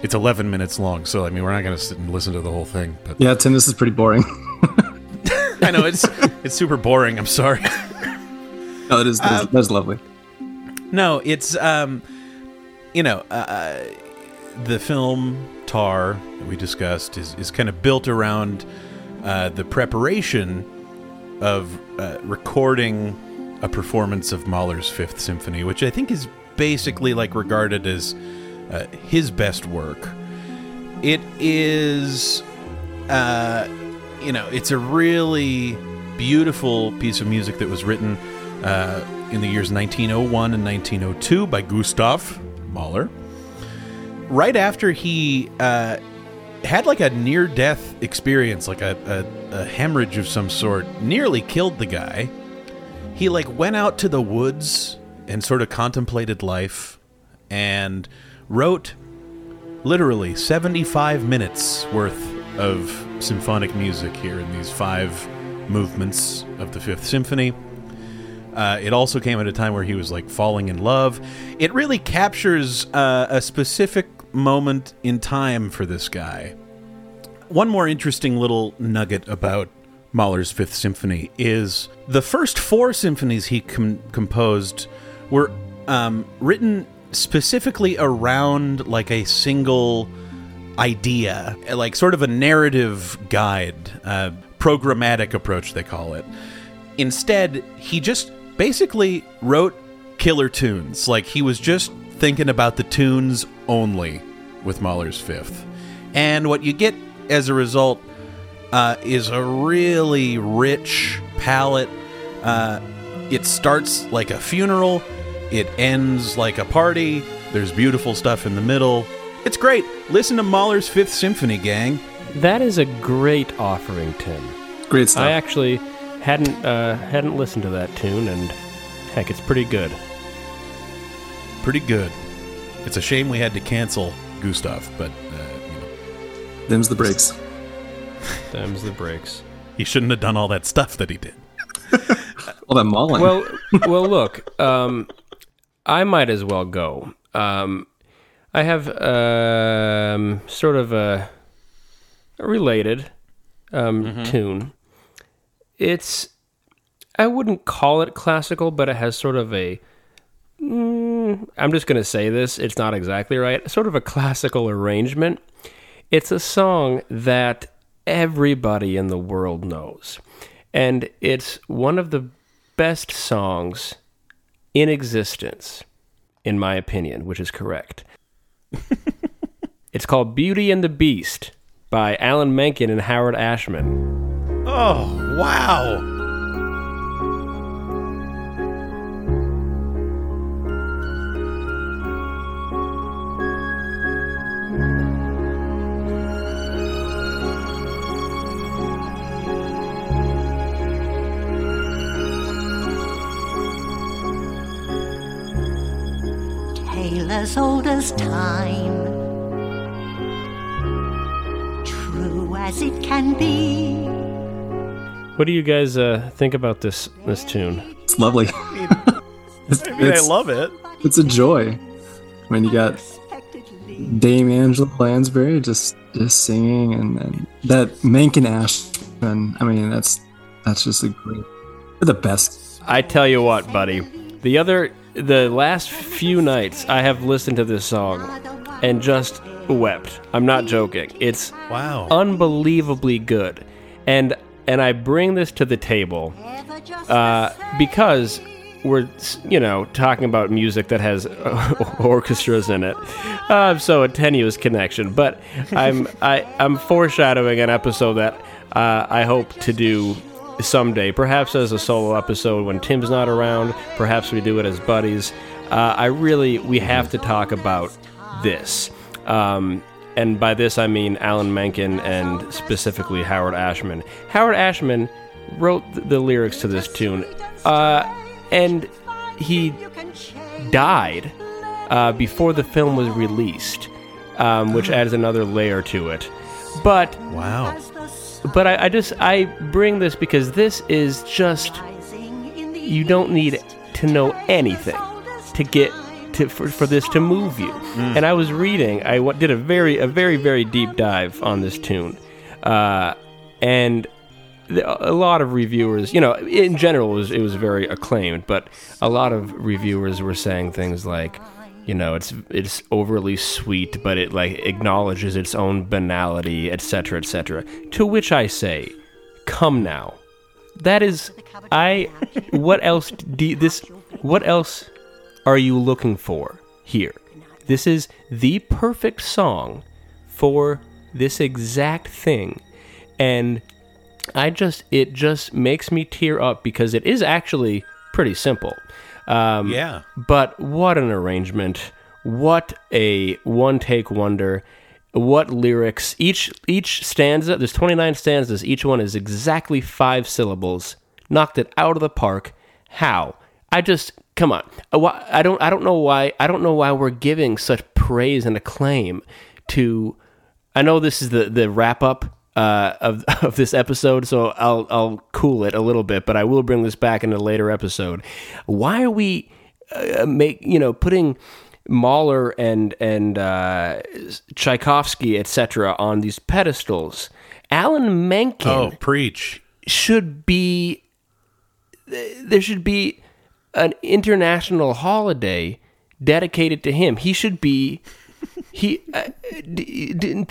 It's 11 minutes long, so I mean, we're not going to sit and listen to the whole thing. But Yeah, Tim, this is pretty boring. I know it's it's super boring. I'm sorry. no, it is. That is, that is lovely. No, it's um, you know, uh, the film Tár that we discussed is is kind of built around uh, the preparation of uh, recording a performance of Mahler's Fifth Symphony, which I think is basically like regarded as uh, his best work. It is, uh, you know, it's a really beautiful piece of music that was written uh, in the years 1901 and 1902 by Gustav Mahler. Right after he uh, had like a near death experience, like a, a, a hemorrhage of some sort, nearly killed the guy. He like went out to the woods and sort of contemplated life and wrote literally 75 minutes worth of symphonic music here in these five movements of the Fifth Symphony. Uh, it also came at a time where he was like falling in love. It really captures uh, a specific moment in time for this guy. One more interesting little nugget about Mahler's Fifth Symphony is the first four symphonies he com- composed were um, written specifically around like a single idea, like sort of a narrative guide, uh, programmatic approach, they call it. Instead, he just basically wrote killer tunes. Like he was just thinking about the tunes only with Mahler's Fifth. And what you get as a result uh, is a really rich palette. Uh, it starts like a funeral, it ends like a party. There's beautiful stuff in the middle. It's great. Listen to Mahler's Fifth Symphony, gang. That is a great offering, Tim. Great stuff. I actually hadn't uh, hadn't listened to that tune, and heck, it's pretty good. Pretty good. It's a shame we had to cancel Gustav, but uh, you know, Them's the breaks. Them's the breaks. he shouldn't have done all that stuff that he did. All that mauling. Well, well, look, um, I might as well go. Um, I have um, sort of a, a related um, tune. It's I wouldn't call it classical, but it has sort of a. Mm, I'm just going to say this. It's not exactly right. Sort of a classical arrangement. It's a song that everybody in the world knows. And it's one of the best songs in existence, in my opinion, which is correct. it's called Beauty and the Beast by Alan Menken and Howard Ashman. Oh, wow. Tale as old as time, true as it can be. What do you guys uh, think about this this tune? it's lovely. it's, I mean, I love it. It's a joy. I mean, you got Dame Angela Lansbury just just singing, and, and that Menken Ashman. I mean, that's that's just a great. They're the best. I tell you what, buddy. The other, the last few nights, I have listened to this song and just wept. I'm not joking. It's Wow. unbelievably good, and and I bring this to the table uh, because we're you know talking about music that has orchestras in it, uh, so a tenuous connection. But I'm I, I'm foreshadowing an episode that uh, I hope to do someday, perhaps as a solo episode when Tim's not around. Perhaps we do it as buddies. Uh, I really we have to talk about this. Um, and by this I mean Alan Menken and specifically Howard Ashman. Howard Ashman wrote the lyrics to this tune, uh, and he died uh, before the film was released, um, which adds another layer to it. But wow, but I, I just I bring this because this is just you don't need to know anything to get to for, for this to move you. And I was reading, I did a very a very very deep dive on this tune, uh, and a lot of reviewers, you know, in general, it was, it was very acclaimed, but a lot of reviewers were saying things like, you know, it's it's overly sweet, but it like acknowledges its own banality, etc., etc. To which I say, come now, that is, I, what else do this? What else are you looking for here? This is the perfect song for this exact thing, and I just it just makes me tear up because it is actually pretty simple. Um, Yeah. But what an arrangement! What a one take wonder! What lyrics! Each each stanza. There's 29 stanzas. Each one is exactly five syllables. Knocked it out of the park. How? I just come on. I don't. I don't know why. I don't know why we're giving such praise and acclaim to. I know this is the the wrap up uh, of of this episode, so I'll I'll cool it a little bit, but I will bring this back in a later episode. Why are we uh, make you know putting Mahler and and uh, Tchaikovsky etc. on these pedestals? Alan Menken Oh, preach. should be there should be an international holiday dedicated to him. He should be he uh, d- d-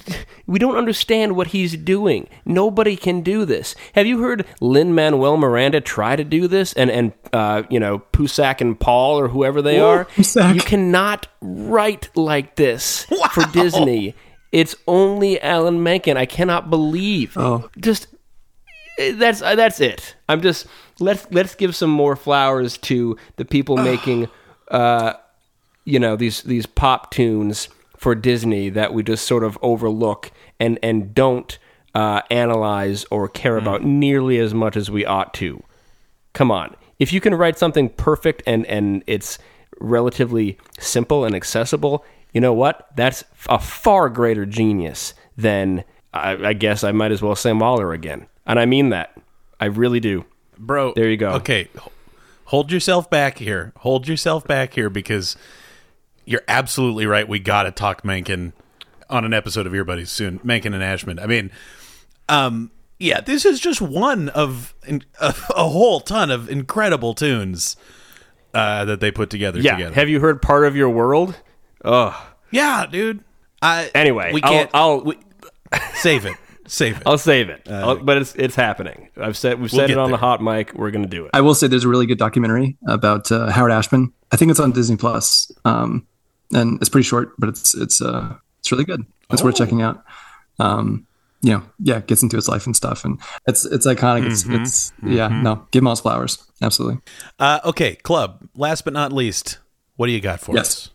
we don't understand what he's doing. Nobody can do this. Have you heard Lin Manuel Miranda try to do this and and uh, you know Pasek and Paul or whoever they are? You cannot write like this for Disney. It's only Alan Menken. I cannot believe. Oh. Just that's uh, that's it. I'm just let's let's give some more flowers to the people making uh you know these these pop tunes for Disney that we just sort of overlook and and don't uh, analyze or care about nearly as much as we ought to. Come on, if you can write something perfect and and it's relatively simple and accessible, you know what? That's a far greater genius than I, I guess I might as well say Mahler again, and I mean that. I really do. Bro, There you go. Okay, hold yourself back here. Hold yourself back here because you're absolutely right. We got to talk Menken on an episode of Ear Buddies soon. Menken and Ashman. I mean, um, yeah, this is just one of in, a, a whole ton of incredible tunes uh, that they put together. Yeah. together. Have you heard "Part of Your World"? Ugh. yeah, dude. I, Anyway, we can't. I'll- we- save it. Save it. I'll save it. I'll- but it's it's happening. I've said we've We'll said it get on the hot mic. We're gonna do it. I will say there's a really good documentary about uh, Howard Ashman. I think it's on Disney Plus, um, and it's pretty short, but it's it's uh, it's really good. It's worth Oh. checking out. Um, you know, yeah, gets into his life and stuff, and it's it's iconic. It's, Mhm, it's yeah, no, give him all his flowers, absolutely. Uh, okay, club. Last but not least, what do you got for Yes.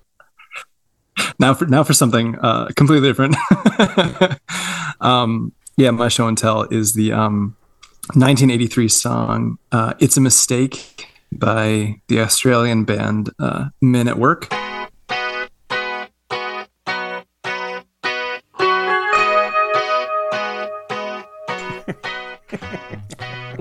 us? Now for now for something uh, completely different. um, yeah, my show and tell is the um, 1983 song uh, "It's a Mistake" by the Australian band uh, Men at Work.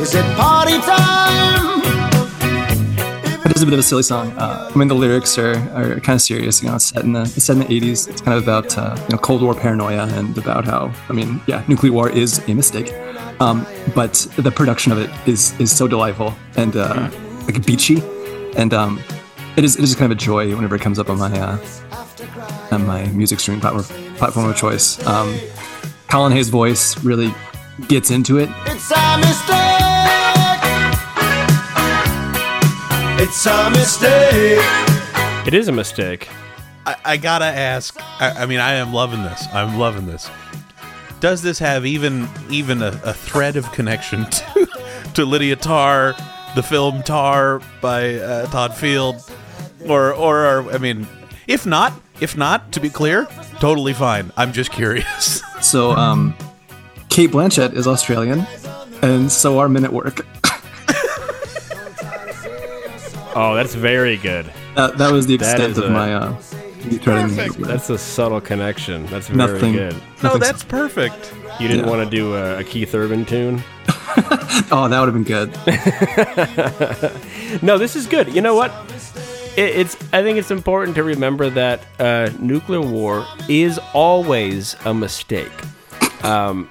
Is it party time? It is a bit of a silly song. Uh, I mean, the lyrics are, are kind of serious. You know, it's set in the it's set in the 80s. It's kind of about uh, you know Cold War paranoia and about how I mean, yeah, nuclear war is a mistake. Um, but the production of it is is so delightful and uh, like beachy, and um, it is it is kind of a joy whenever it comes up on my uh, on my music streaming platform platform of choice. Um, Colin Hay's voice really gets into it. It's a mistake. A mistake. It is a mistake. I, I gotta ask. I, I mean, I am loving this. I'm loving this. Does this have even even a, a thread of connection to to Lydia Tár, the film Tár by uh, Todd Field, or or are, I mean, if not, if not, to be clear, totally fine. I'm just curious. So, um, Cate Blanchett is Australian, and so are Men at Work. Oh, that's very good. That, that was the That extent is of a- my uh, threading. That's a subtle connection. That's very Nothing- good. no, Nothing- that's perfect. You didn't Yeah. want to do a, a Keith Urban tune? Oh, that would have been good. No, this is good. You know what? It, it's. I think it's important to remember that uh, nuclear war is always a mistake. Um,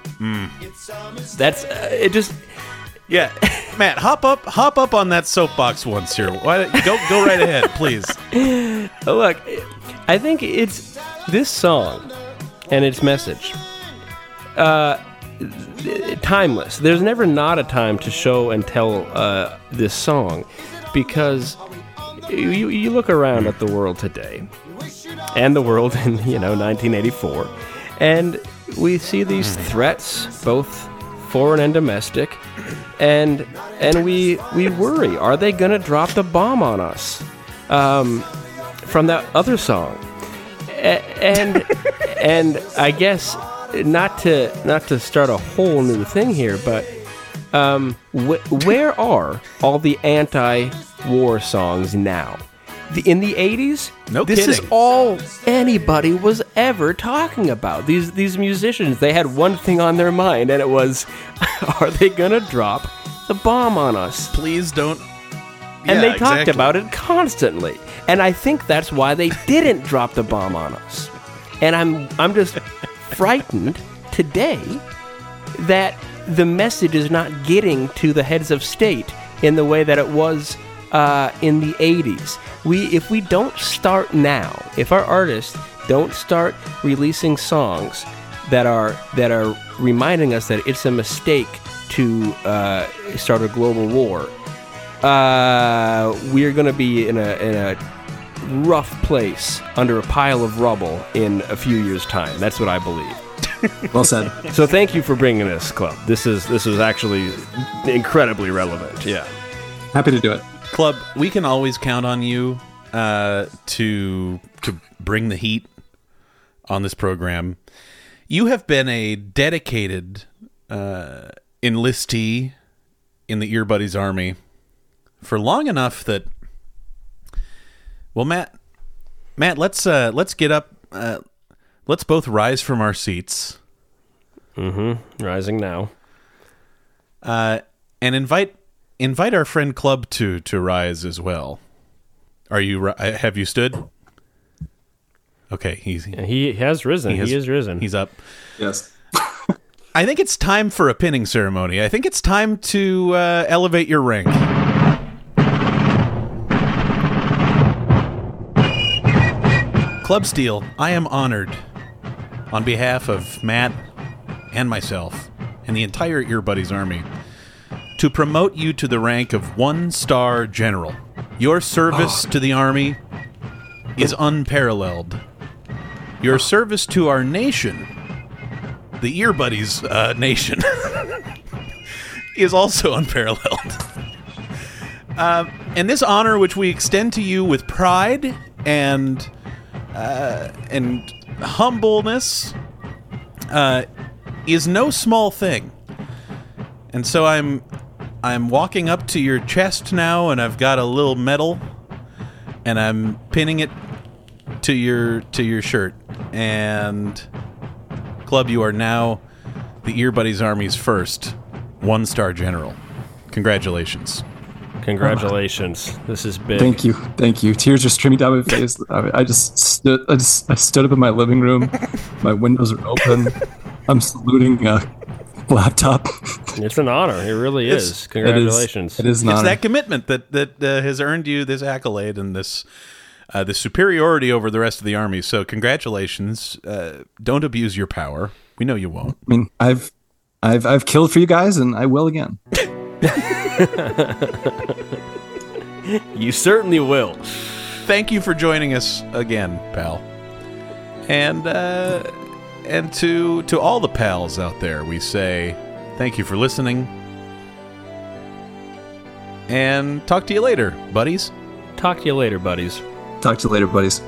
That's uh, it. Just Yeah, Mat, hop up, hop up on that soapbox once here. Why go go right ahead, please? Look, I think it's this song and its message. Uh, timeless. There's never not a time to show and tell uh, this song because you, you look around at the world today and the world in you know 1984 and we see these threats both foreign and domestic and and we we worry are they going to drop the bomb on us um, from that other song A- and and I guess not to not to start a whole new thing here but um, wh- where are all the anti-war songs now? The, in the '80s, No this is all anybody was ever talking about. These these musicians, they had one thing on their mind, and it was, are they gonna drop the bomb on us? Please don't. and Yeah, they talked exactly. about it constantly. And I think that's why they didn't drop the bomb on us. And I'm I'm just frightened today that the message is not getting to the heads of state in the way that it was uh, in the 80s. We if we don't start now, if our artists don't start releasing songs that are that are reminding us that it's a mistake to uh, start a global war, uh, we're going to be in a in a rough place under a pile of rubble in a few years' time. That's what I believe. Well said. So thank you for bringing this, Club. This is this is actually incredibly relevant. Yeah. Happy to do it. Club, we can always count on you uh, to to bring the heat on this program. You have been a dedicated uh, enlistee in the Earbuddies Army for long enough that, well, Mat, Mat, let's uh, let's get up. Uh, let's both rise from our seats Mm-hmm. Rising now. uh, and invite invite our friend Club to to rise as well. Are you? uh, Have you stood? Okay, he's He has risen. He, has- is risen. He's up. Yes. I think it's time for a pinning ceremony. I think it's time to uh, elevate your rank. Club Steele, I am honored on behalf of Mat and myself and the entire Earbuddies Army to promote you to the rank of one star general. Your service to the Army is unparalleled. Your service to our nation, the Earbuddies uh, nation, is also unparalleled. Um, and this honor, which we extend to you with pride and uh, and humbleness, uh, is no small thing. And so I'm I'm walking up to your chest now, and I've got a little medal, and I'm pinning it to your to your shirt. And club, you are now the Earbuddies Army's first one star general. Congratulations. Congratulations. This is big. Thank you, thank you. Tears are streaming down my face. I, I just stood, I just, I stood up in my living room. My windows are open. I'm saluting a laptop. It's an honor. It really It's- is. Congratulations. It is an It's honor. that commitment that that uh, has earned you this accolade and this uh, this superiority over the rest of the army. So congratulations. Uh, don't abuse your power. We know you won't. I mean, I've, I've, I've killed for you guys, and I will again. You certainly will. Thank you for joining us again, pal. And uh, and to to all the pals out there, we say thank you for listening. And talk to you later, buddies. Talk to you later, buddies. Talk to you later, buddies.